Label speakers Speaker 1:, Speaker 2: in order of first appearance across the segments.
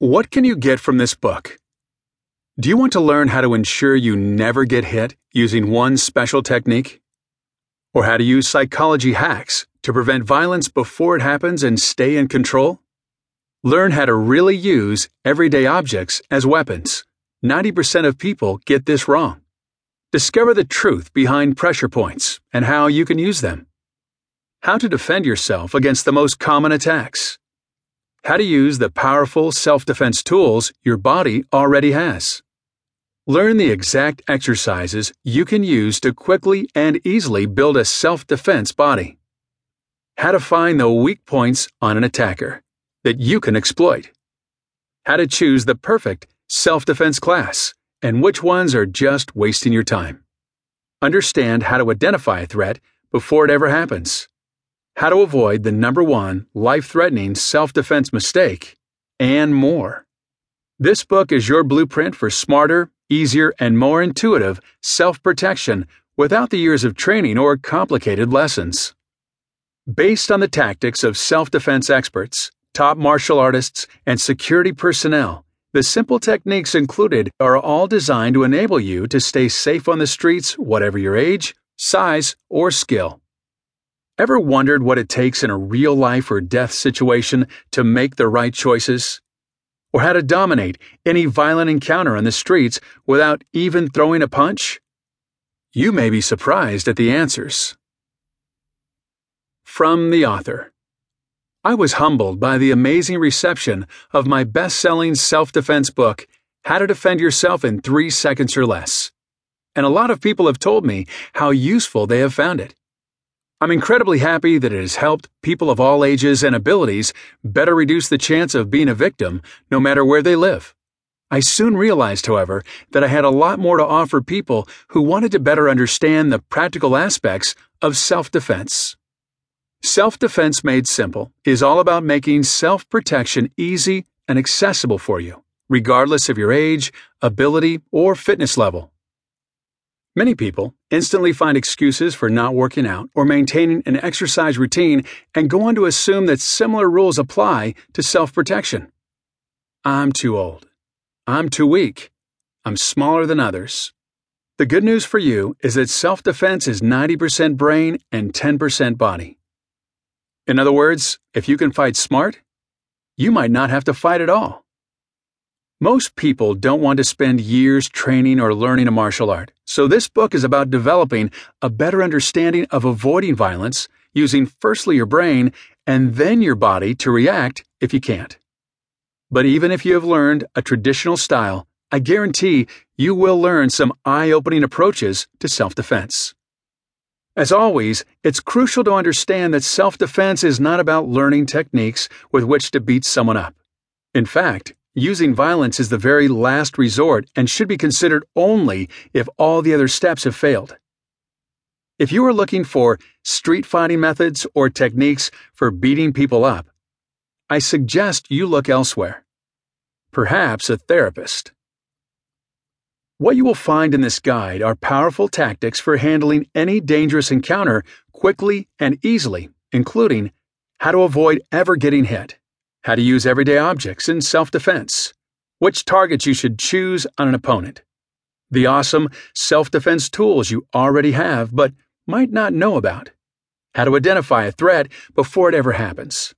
Speaker 1: What can you get from this book? Do you want to learn how to ensure you never get hit using one special technique? Or how to use psychology hacks to prevent violence before it happens and stay in control? Learn how to really use everyday objects as weapons. 90% of people get this wrong. Discover the truth behind pressure points and how you can use them. How to defend yourself against the most common attacks how to use the powerful self defense tools your body already has. Learn the exact exercises you can use to quickly and easily build a self defense body. How to find the weak points on an attacker that you can exploit. How to choose the perfect self defense class and which ones are just wasting your time. Understand how to identify a threat before it ever happens how to avoid the number one life threatening self defense mistake, and more. This book is your blueprint for smarter, easier, and more intuitive self protection without the years of training or complicated lessons. Based on the tactics of self defense experts, top martial artists, and security personnel, the simple techniques included are all designed to enable you to stay safe on the streets, whatever your age, size, or skill. Ever wondered what it takes in a real life or death situation to make the right choices? Or how to dominate any violent encounter on the streets without even throwing a punch? You may be surprised at the answers. From the author I was humbled by the amazing reception of my best selling self defense book, How to Defend Yourself in Three Seconds or Less. And a lot of people have told me how useful they have found it. I'm incredibly happy that it has helped people of all ages and abilities better reduce the chance of being a victim, no matter where they live. I soon realized, however, that I had a lot more to offer people who wanted to better understand the practical aspects of self defense. Self defense made simple is all about making self protection easy and accessible for you, regardless of your age, ability, or fitness level. Many people instantly find excuses for not working out or maintaining an exercise routine and go on to assume that similar rules apply to self protection. I'm too old. I'm too weak. I'm smaller than others. The good news for you is that self defense is 90% brain and 10% body. In other words, if you can fight smart, you might not have to fight at all. Most people don't want to spend years training or learning a martial art, so this book is about developing a better understanding of avoiding violence using firstly your brain and then your body to react if you can't. But even if you have learned a traditional style, I guarantee you will learn some eye opening approaches to self defense. As always, it's crucial to understand that self defense is not about learning techniques with which to beat someone up. In fact, Using violence is the very last resort and should be considered only if all the other steps have failed. If you are looking for street fighting methods or techniques for beating people up, I suggest you look elsewhere. Perhaps a therapist. What you will find in this guide are powerful tactics for handling any dangerous encounter quickly and easily, including how to avoid ever getting hit how to use everyday objects in self defense, which targets you should choose on an opponent, the awesome self defense tools you already have but might not know about, how to identify a threat before it ever happens,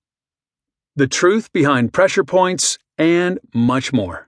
Speaker 1: the truth behind pressure points, and much more.